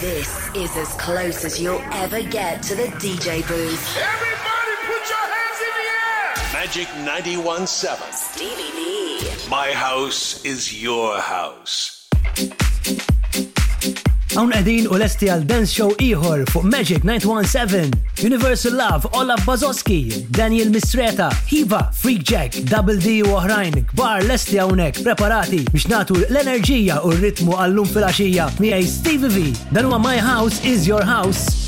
This is as close as you'll ever get to the DJ booth. Everybody put your hands in the air! Magic 91.7. Stevie B. My house is your house. Hawn edin u lesti għal dance show ieħor fuq Magic 917, Universal Love, Olaf Bazoski, Daniel Mistreta, Hiva, Freak Jack, Double D u oħrajn kbar lesti għawnek preparati biex nagħtu l-enerġija u r-ritmu għallum fil axija miegħi Stevie V. Dan huwa My House is Your House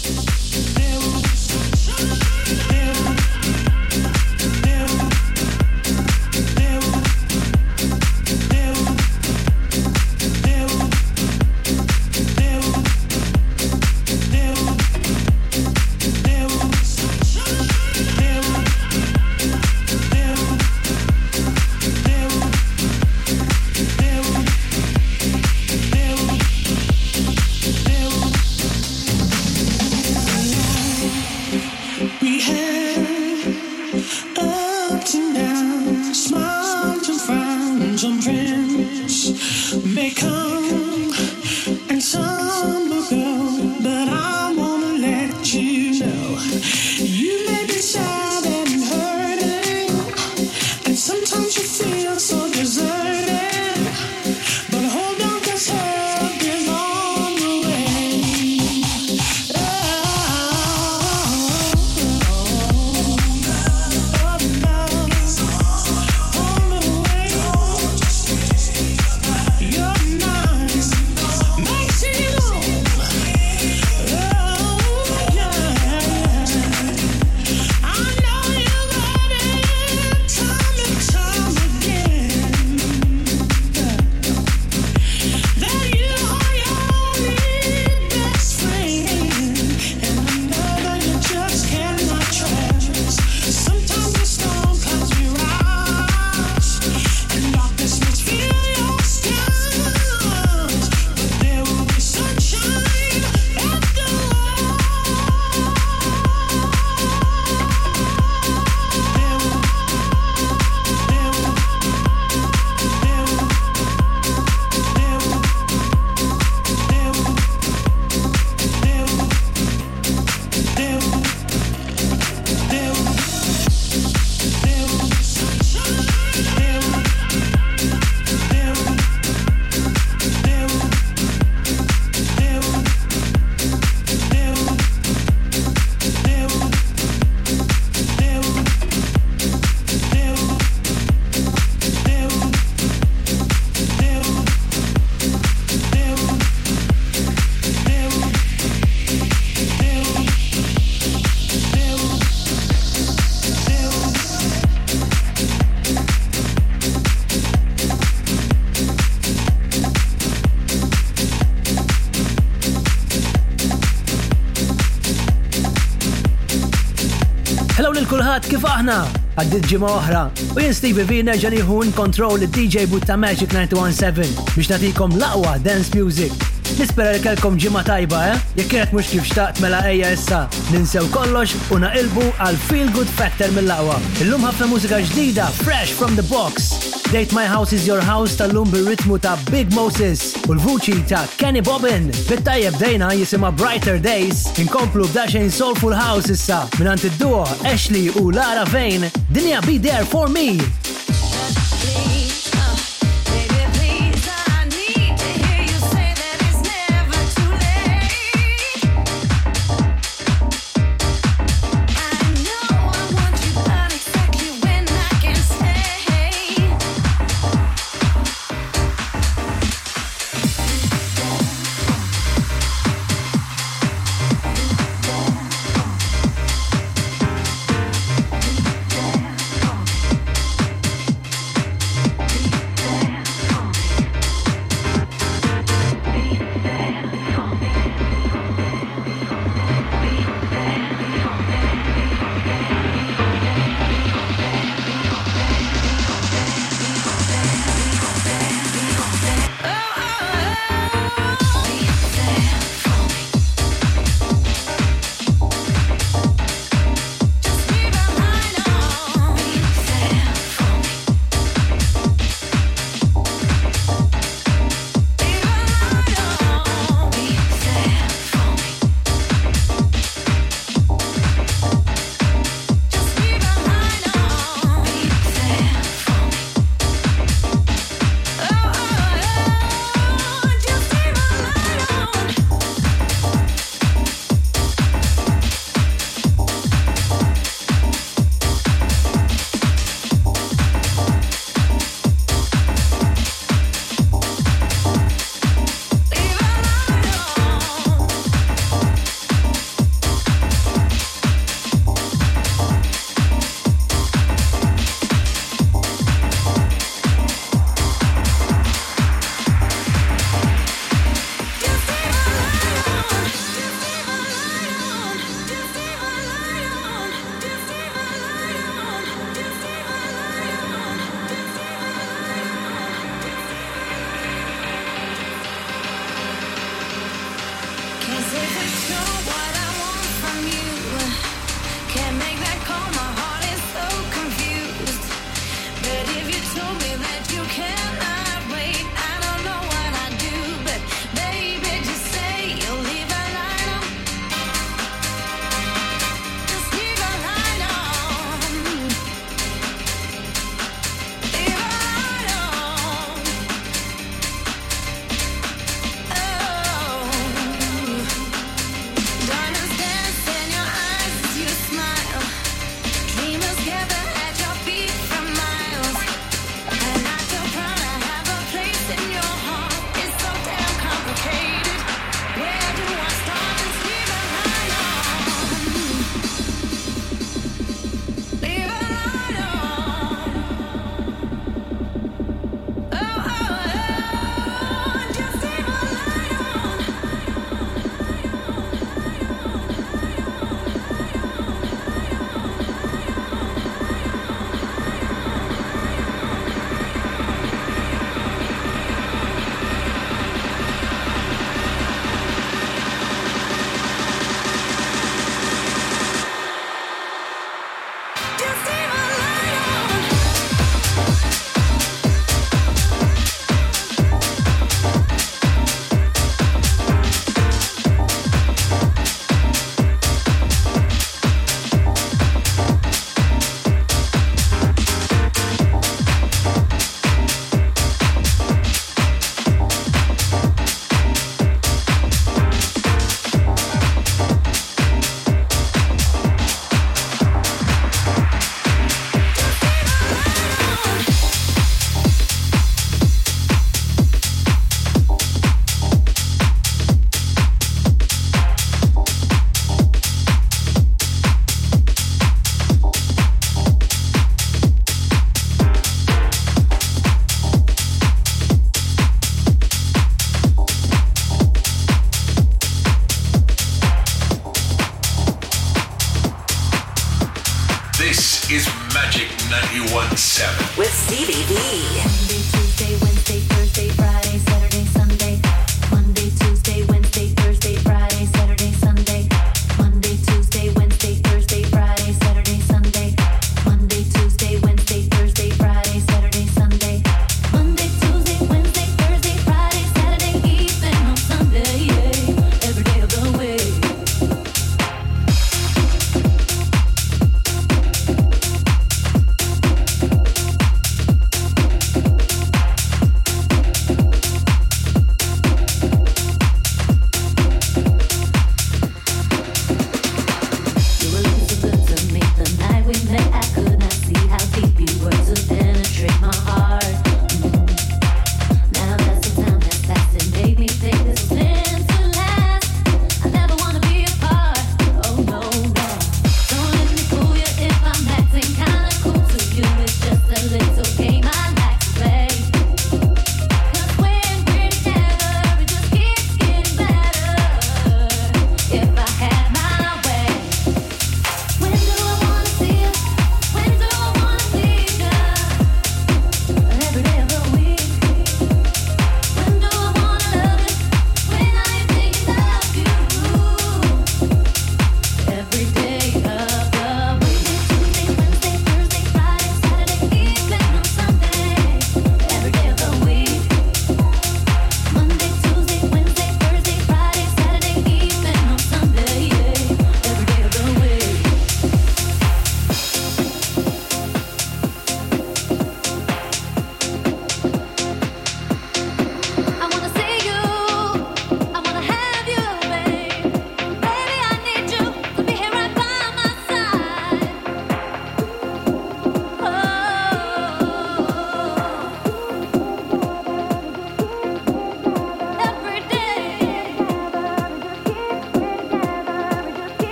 kulħadd kif aħna. Għaddit ġimgħa oħra u jien Stevie V nerġa' nieħu kontroll dj Butta Magic 917 biex natikom laqwa dance music Nispera li kelkom ġimma tajba, eh? Jekk kienet mhux kif xtaqt mela eja issa, ninsew kollox u naqilbu għal Feel Good Factor mill-aqwa. Illum ħafna mużika ġdida, fresh from the box. Date My House is Your House tal-lum bil-ritmu ta' Big Moses u l-vuċi ta' Kenny Bobbin. Bittajjeb dejna jisima Brighter Days, inkomplu b'daċen Soulful House issa minant id-duo Ashley u Lara Vane. Dinja be there for me!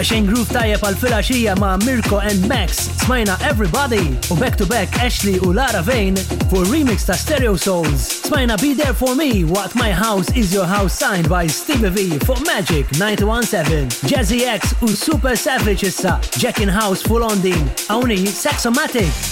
Dashing Groove tajjeb għal filaxija ma' Mirko and Max smajna Everybody u back to back Ashley u Lara Vane for remix ta' Stereo Souls. Smajna Be There For Me What My House Is Your House signed by Stevie V for Magic 917. Jazzy X u Super Savage issa Jack in House full on din. Awni Saxomatic.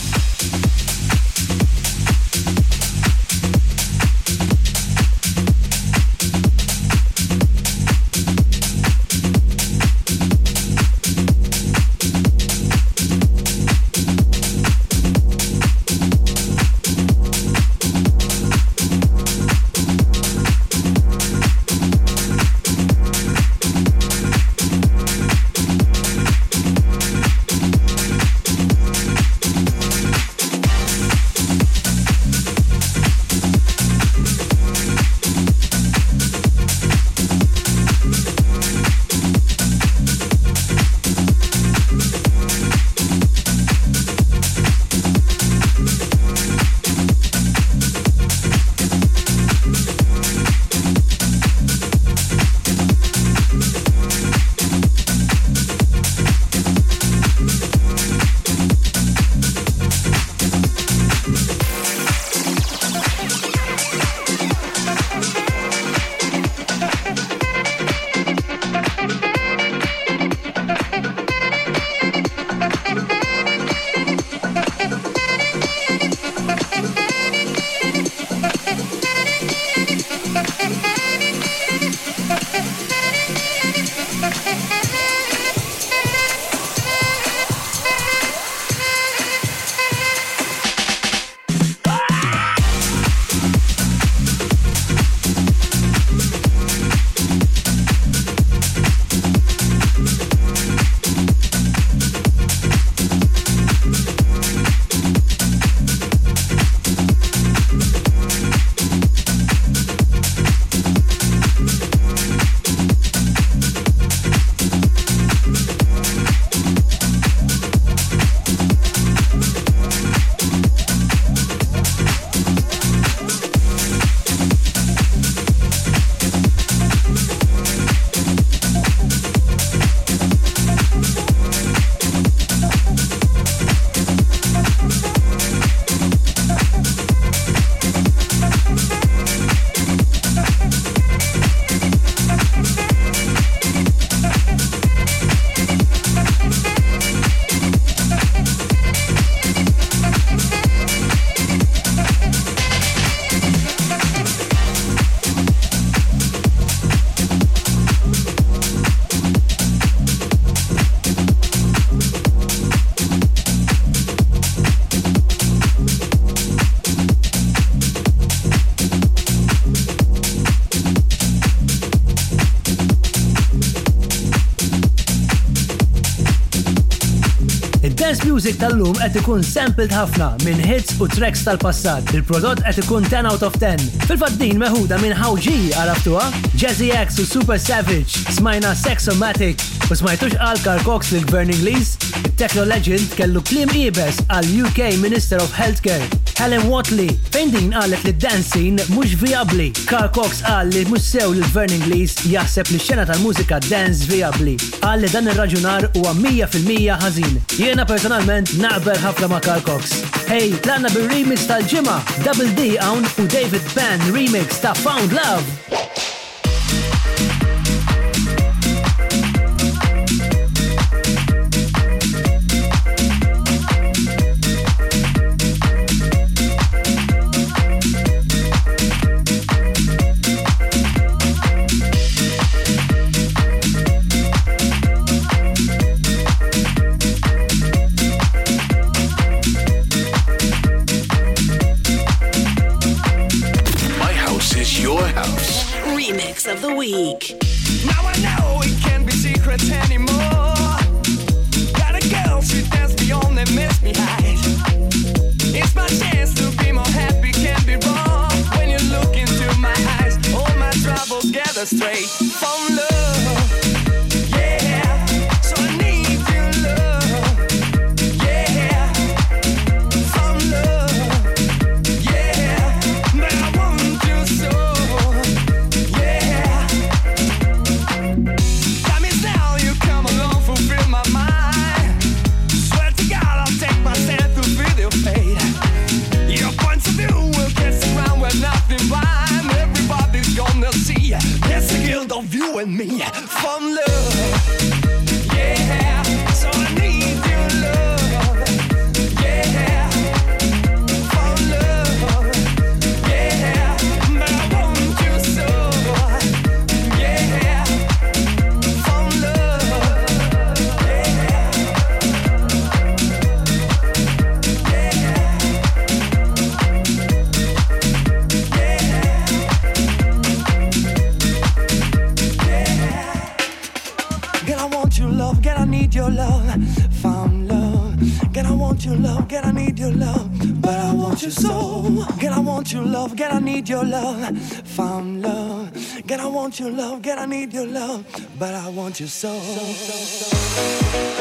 music tal-lum qed ikun sampled ħafna minn hits u tracks tal-passat. Il-prodott qed ikun 10 out of 10. Fil-faddin meħuda minn Hawji għaraftuha, Jazzy X u Super Savage, smajna Sexomatic u smajtux għal Cox lill Burning Lease. techno Legend kellu klim ibes għal UK Minister of Healthcare Helen Watley, fejn din qalet li dancing mhux viabli. Carl Cox qal li mux sew li l-Vern Inglis jaħseb li xena tal-mużika dance viabli. Għal li dan ir-raġunar huwa 100% ħażin. Jiena personalment naqber ħafna ma' Carl Cox. Hey, tlanna bil-remix tal ġima Double D Down u David Penn remix ta' Found Love. straight. your love, girl, I need your love, but I want you so. so, so, so.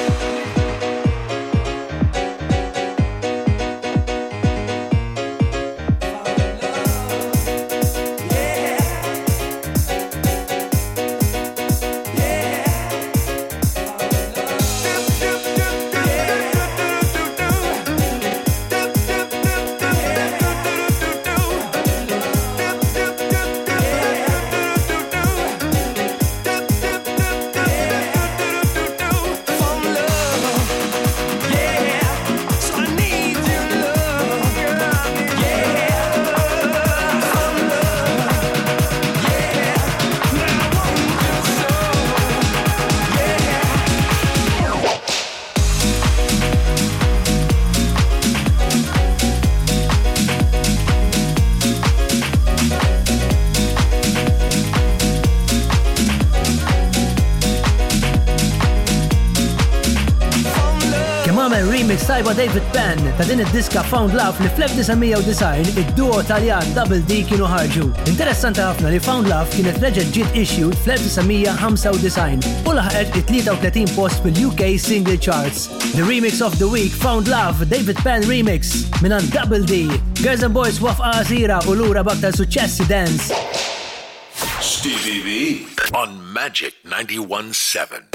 David Penn ta' din id-diska Found Love li fl-1990 id-duo Taljan Double D kienu ħarġu. Interessanti ħafna li Found Love kienet reġed ġiet issued fl-1995 u laħqet it-33 post fil-UK Single Charts. The Remix of the Week Found Love David Penn Remix minan Double D. Girls and Boys wafqa għasira u lura baktar suċessi dance. Stevie B on Magic 91.7.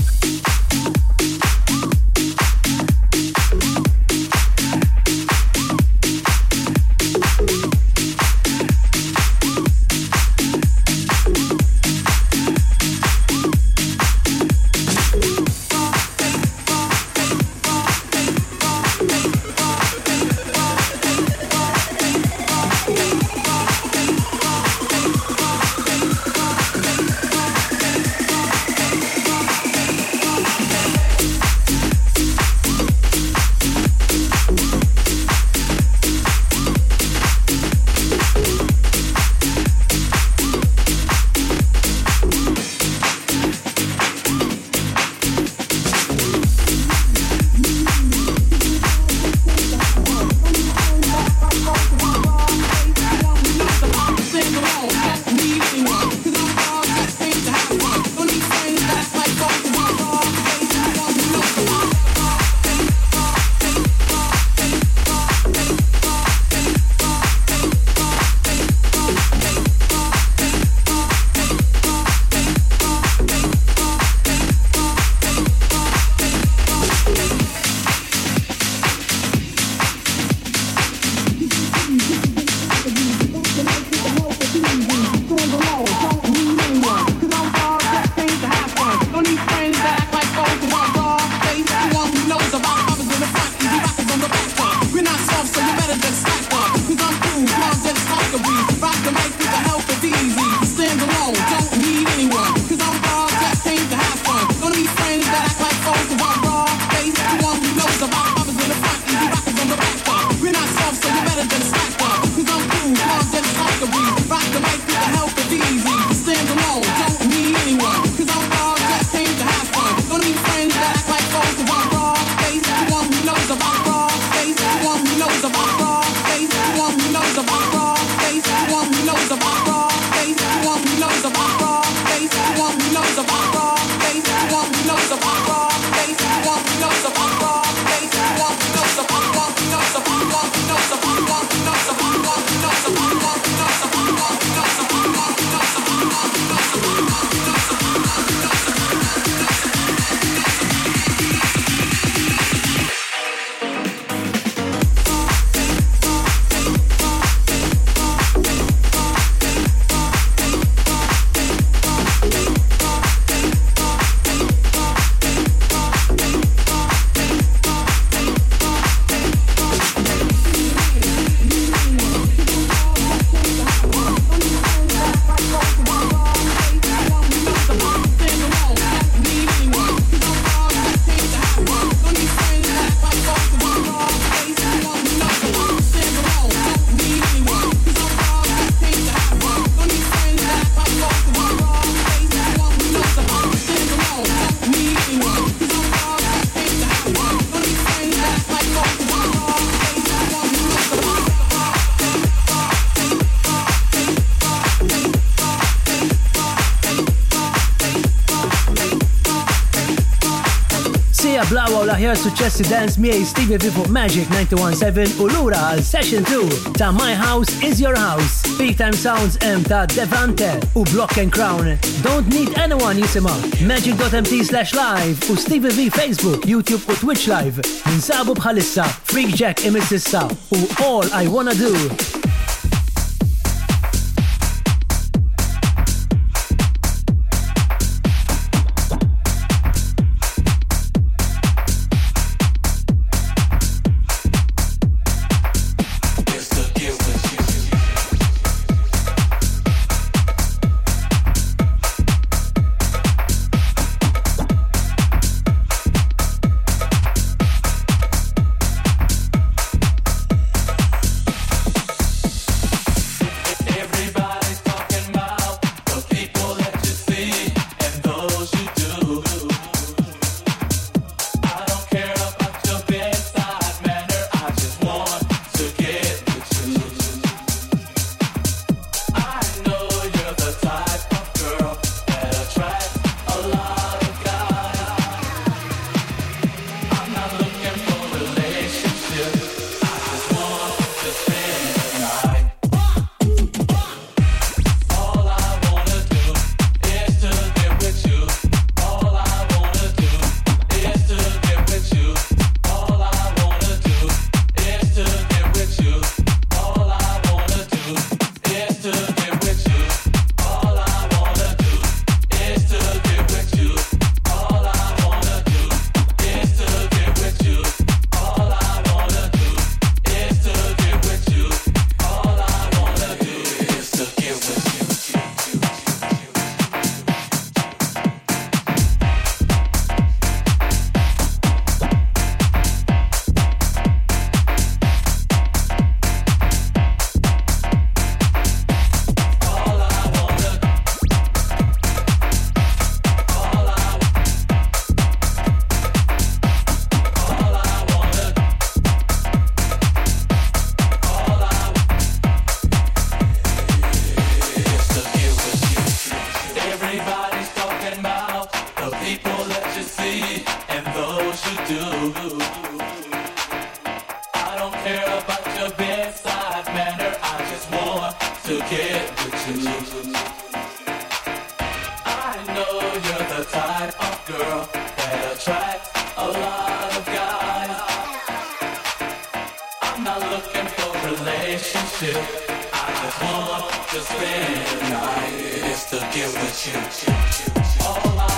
l-aħjar suċessi dance miej Stevie V fuq Magic 917 u lura għal Session 2 ta' My House is Your House, Big Time Sounds M ta' Devante u Block and Crown. Don't Need Anyone jisima Magic.mt slash live u Stevie V Facebook, YouTube u Twitch live. Ninsabu bħalissa Freak Jack imississa u All I Wanna Do get with you. I know you're the type of girl that attracts a lot of guys. I'm not looking for a relationship. I just want to spend the night is to get with you. All I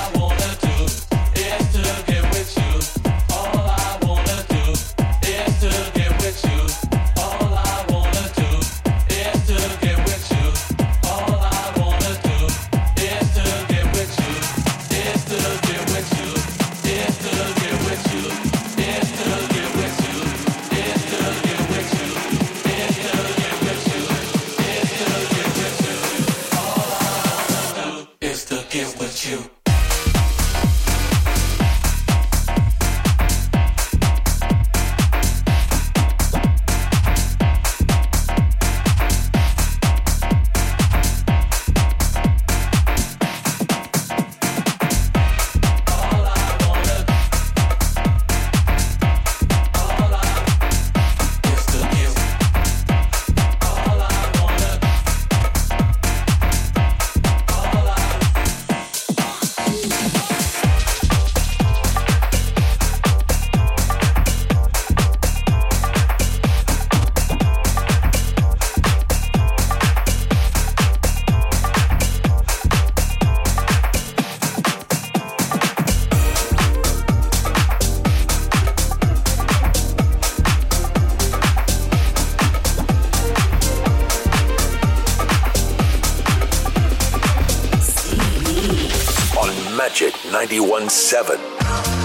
Ratchet 917.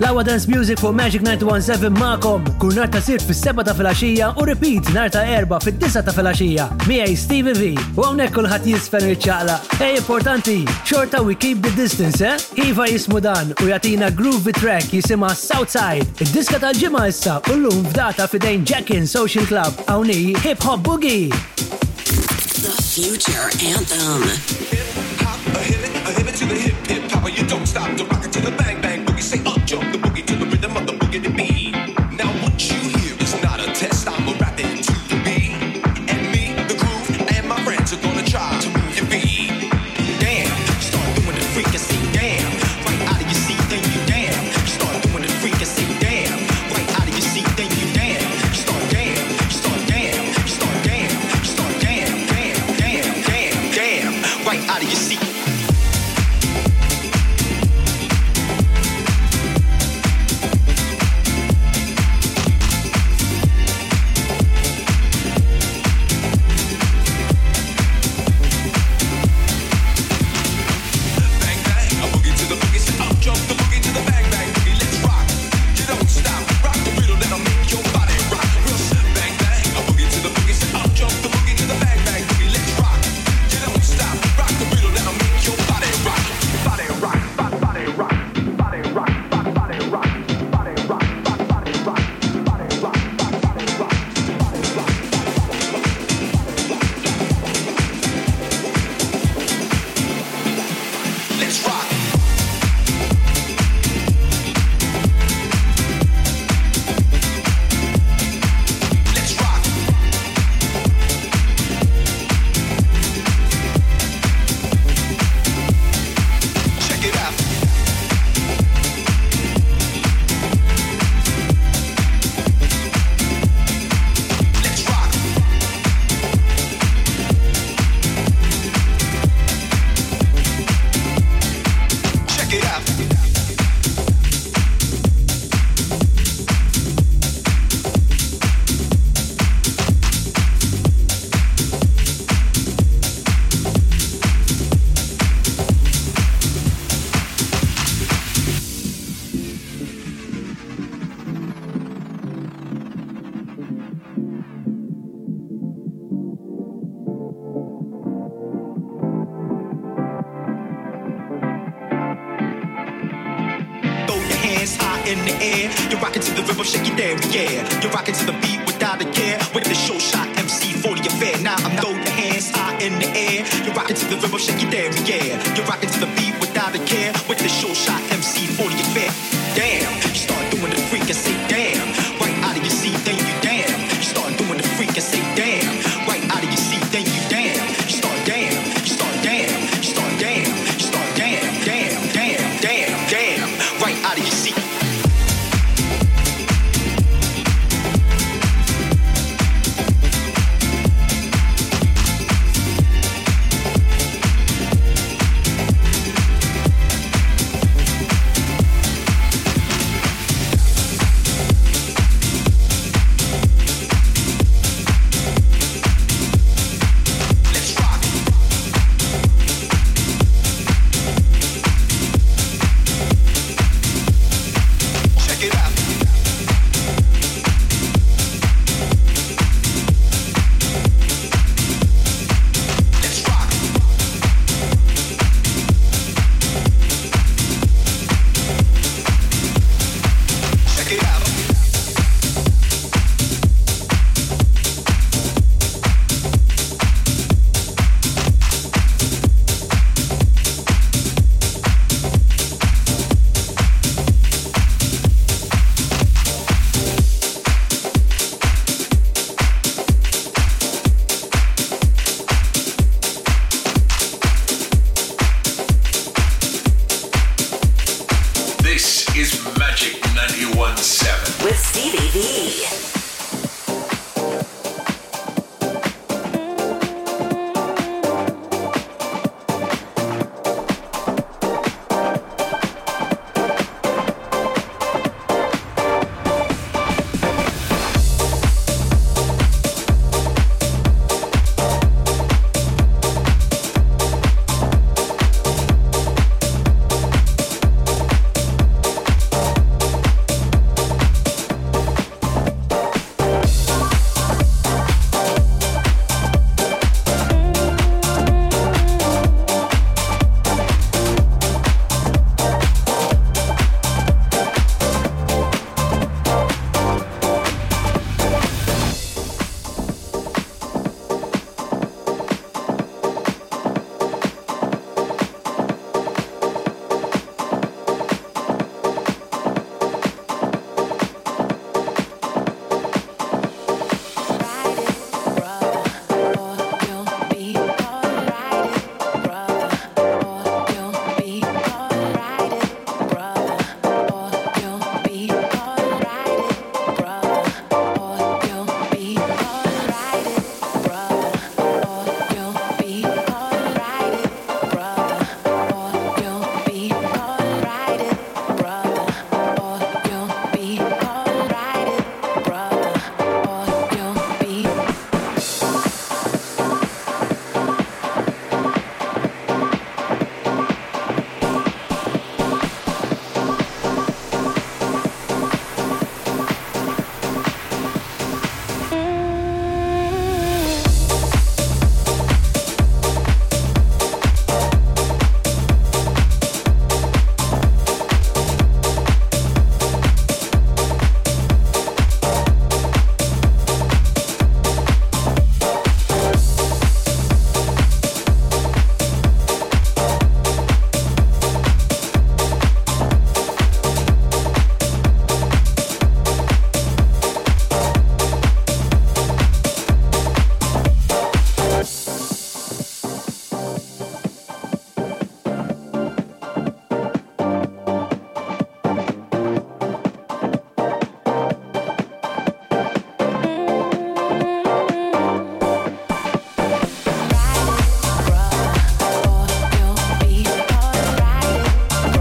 L-Awa Dance Music for Magic 917 ma'kom. Kur narta sir sirt fis-seba ta' filgħaxija u repeat narta erba fid-disa ta' filgħaxija. Miegħi Stevie V. U hawnhekk ħat jisfen il-ċaqla. Ej importanti, xorta we keep the distance, eh? Iva jismu dan u jatina groovy track jisima Southside. il diska tal ġima issa u l-lum f'data fidejn Jackin Social Club hawnhi Hip Hop Boogie. The Future Anthem. Hip hop, a hip, a hip to the hip hip hop, you don't stop the rocket to the bang bang boogie. Say up. Uh,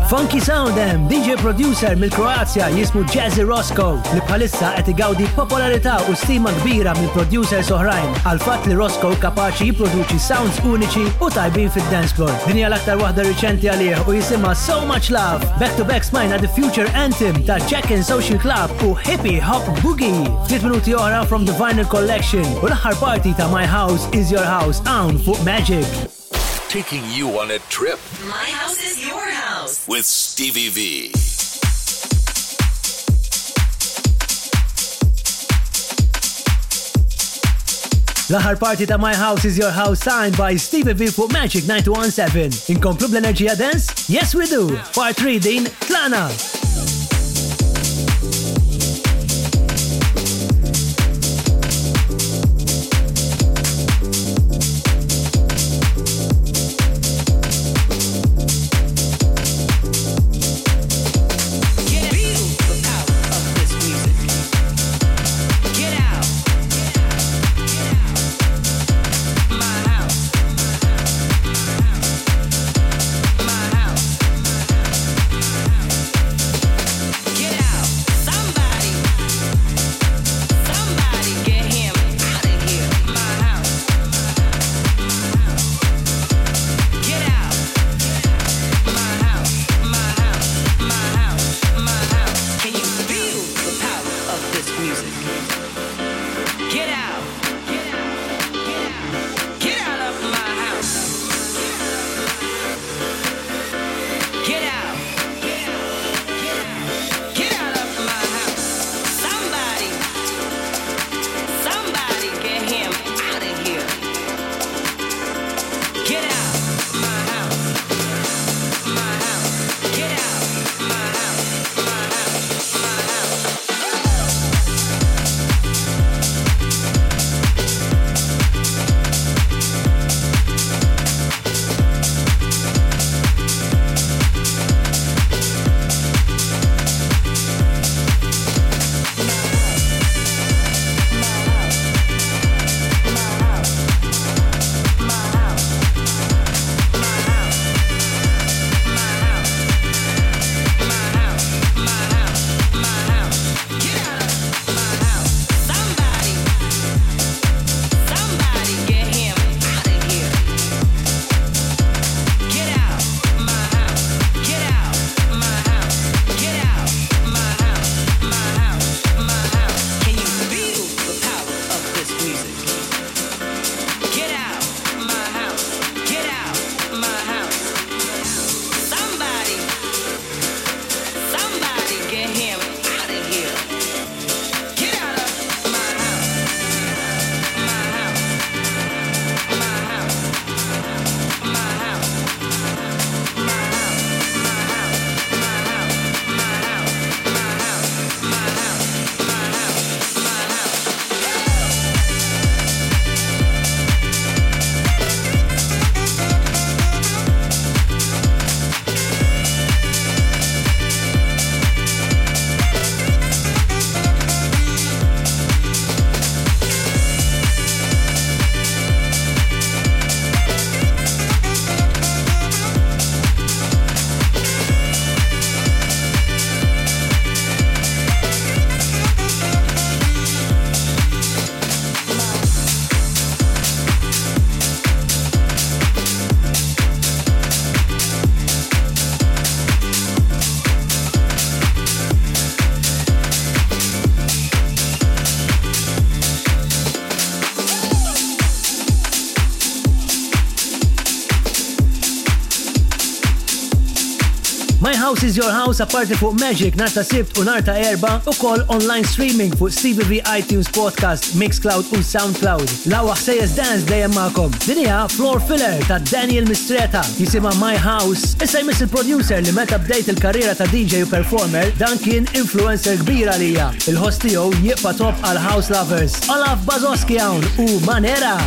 Funky sound Soundem, DJ producer mill-Kroazja jismu Jazzy Roscoe li bħalissa qed igawdi popolarità u stima kbira minn producers oħrajn għal fatt li Roscoe kapaċi jipproduċi sounds uniċi u tajbin fid-dance floor. Din hija l-aktar waħda riċenti għalih u jisimha So Much Love. Back to back smajna The Future Anthem ta' Jack and Social Club u Hippie Hop Boogie. Ftit minuti oħra from the Vinyl Collection u l-aħħar party ta' My House is Your House hawn fuq Magic. Taking you on a trip. My house is your house. house with Stevie V. Lahar party at My House is Your House signed by Stevie V for Magic 917. In bl-enerġija dance? Yes we do! Part 3 din, tlana! House is Your House apparti fuq Magic narta Sift u narta erba u koll online streaming fuq CBV iTunes Podcast, Mixcloud u Soundcloud. Lawa ħsejjes dance dejjem ma'kom. Dinija Floor Filler ta' Daniel Mistreta jisima My House. Issa jmiss il-producer li meta update il-karriera ta' DJ u performer dan kien influencer kbira lija. il hostio tiegħu top għal House Lovers. Olaf Bazoski hawn u Manera.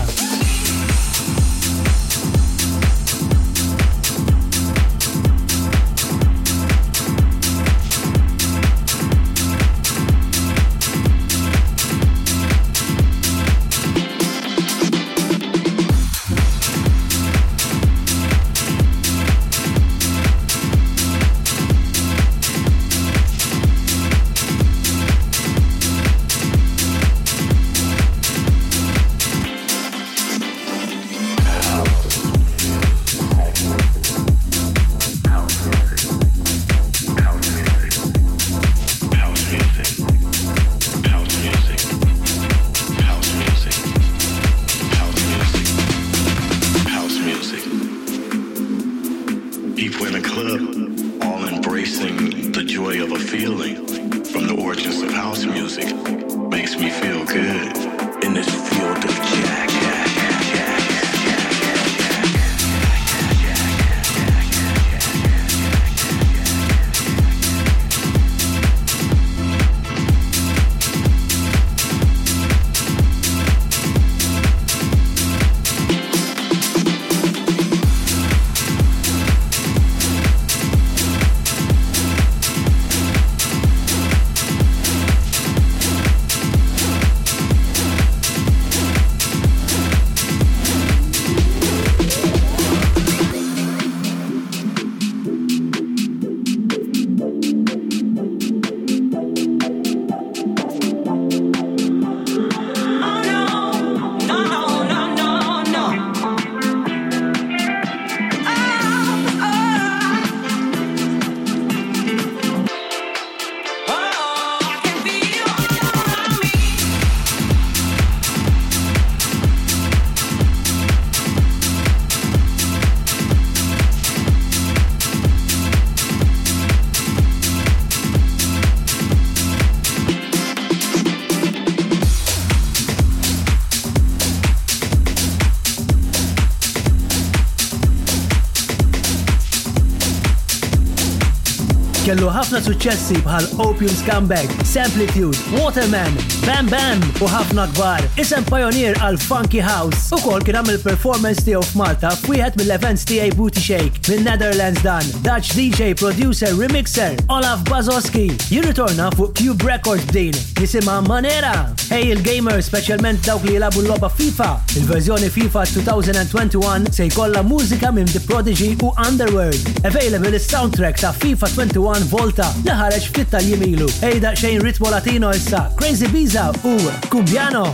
ħafna suċċessi bħal Opium Scumbag, Samplitude, Waterman, Bam Bam u ħafna kbar. Isem pioneer għal Funky House u kol kien għamil performance tiegħu f'Malta f'wieħed mill-events tiegħi Booty Shake mill-Netherlands dan. Dutch DJ, producer, remixer Olaf Bazoski jirritorna fuq Cube Records din jisima Manera. Hey il-gamer specialment dawk li jilabu l-loba FIFA. Il-verżjoni FIFA 2021 se jkollha mużika minn The Prodigy u Underworld. Available is-soundtrack ta' FIFA 21 Volta li ħareġ fit-taljimilu. Ejda xejn ritmo latino issa. Crazy Bees Gonza, Hugo, Cumbiano.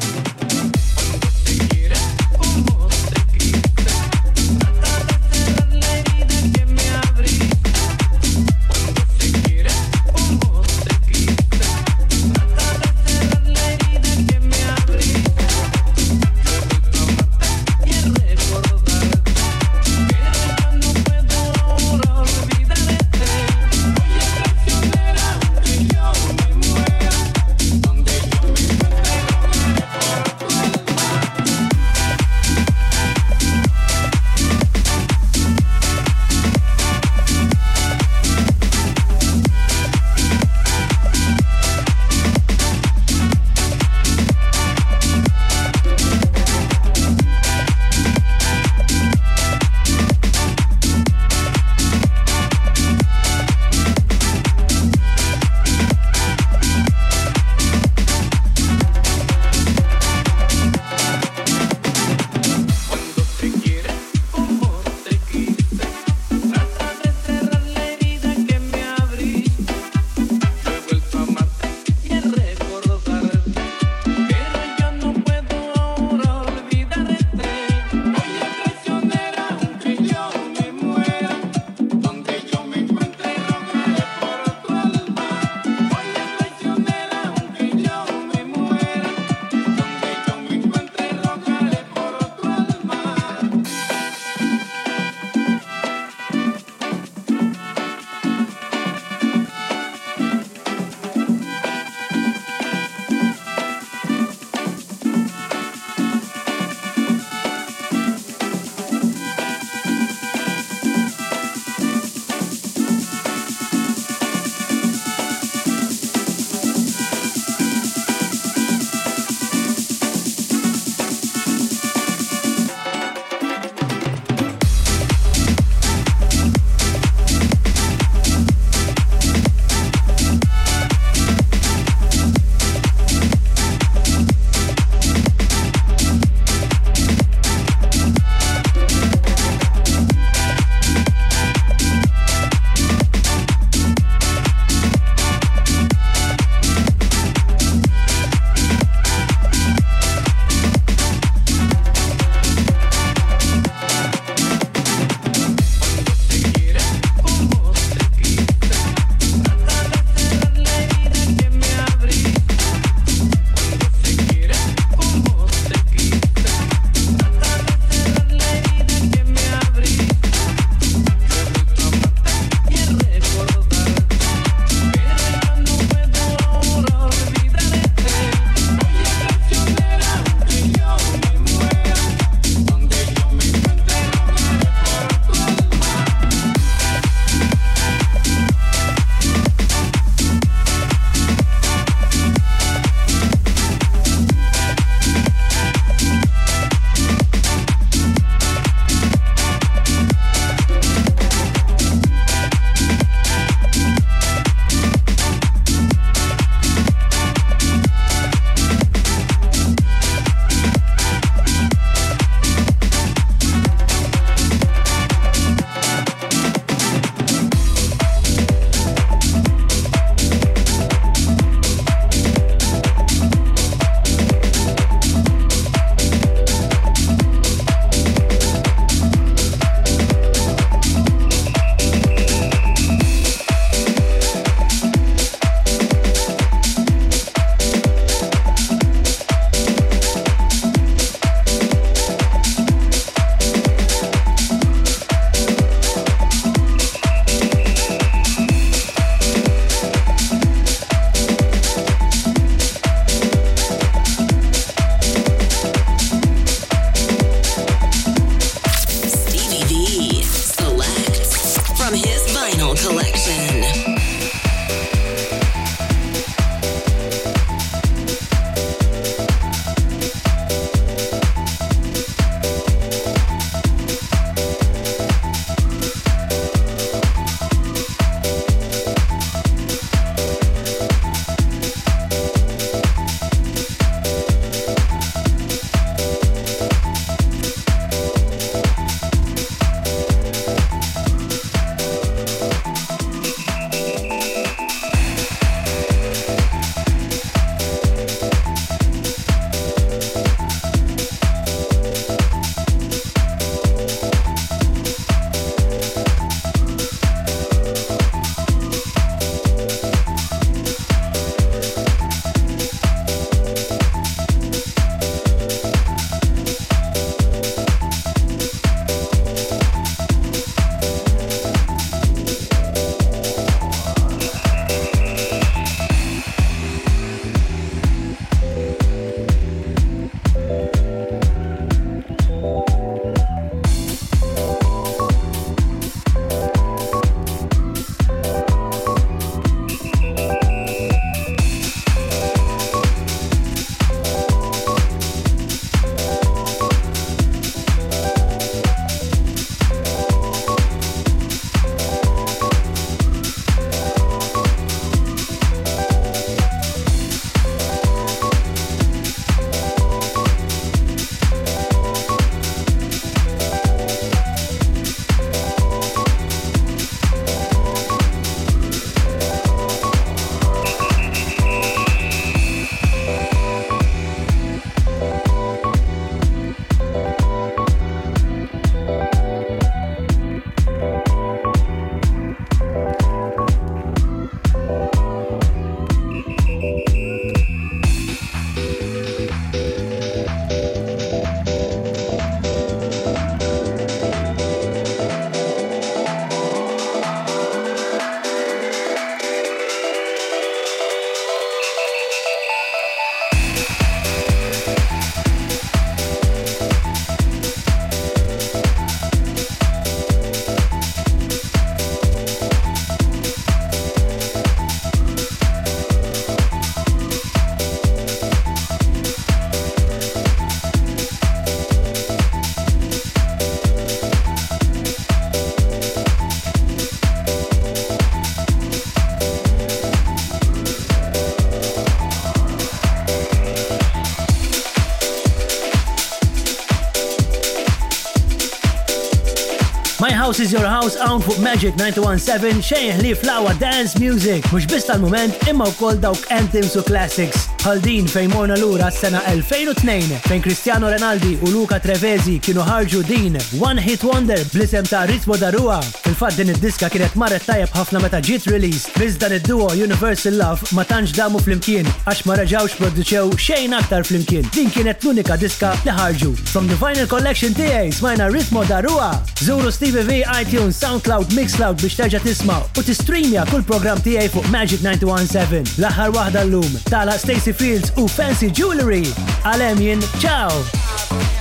dawn fuq Magic 917 xejn li flawa dance music, mhux biss tal-moment imma wkoll dawk anthems u classics. Haldin fejn morna lura s-sena 2002 fejn Cristiano Ronaldi u Luca Trevesi kienu ħarġu din One Hit Wonder blisem ta' Ritmo Darua fil fat din id-diska kienet marret tajab ħafna meta ġiet release. biz dan id-duo Universal Love ma tanġ damu flimkien għax ma raġawx produċew xejn aktar flimkien. Din kienet l-unika diska li ħarġu. From the final Collection TA smajna ritmo darua. Zuru Stevie V, iTunes, SoundCloud, Mixcloud biex terġa' tisma' u t-streamja kull program TA fuq Magic 917. Laħar wahda l-lum, tala Stacy Fields u Fancy Jewelry. Għalem jien, ciao!